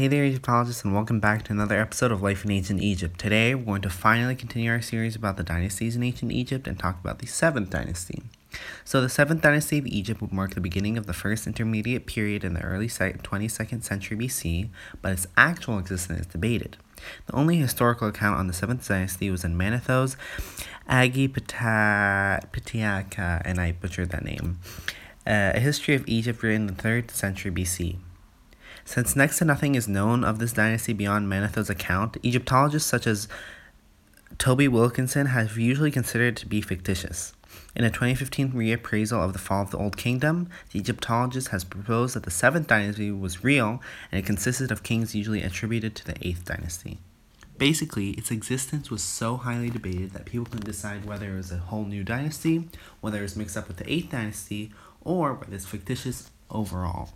Hey there, Egyptologists, and welcome back to another episode of Life in Ancient Egypt. Today, we're going to finally continue our series about the dynasties in ancient Egypt and talk about the 7th dynasty. So, the 7th dynasty of Egypt would mark the beginning of the first intermediate period in the early 22nd century BC, but its actual existence is debated. The only historical account on the 7th dynasty was in Manetho's Agapitiaka, and I butchered that name, uh, a history of Egypt written in the 3rd century BC. Since next to nothing is known of this dynasty beyond Manetho's account, Egyptologists such as Toby Wilkinson have usually considered it to be fictitious. In a 2015 reappraisal of the fall of the Old Kingdom, the Egyptologist has proposed that the 7th dynasty was real and it consisted of kings usually attributed to the 8th dynasty. Basically, its existence was so highly debated that people couldn't decide whether it was a whole new dynasty, whether it was mixed up with the 8th dynasty, or whether it's fictitious overall.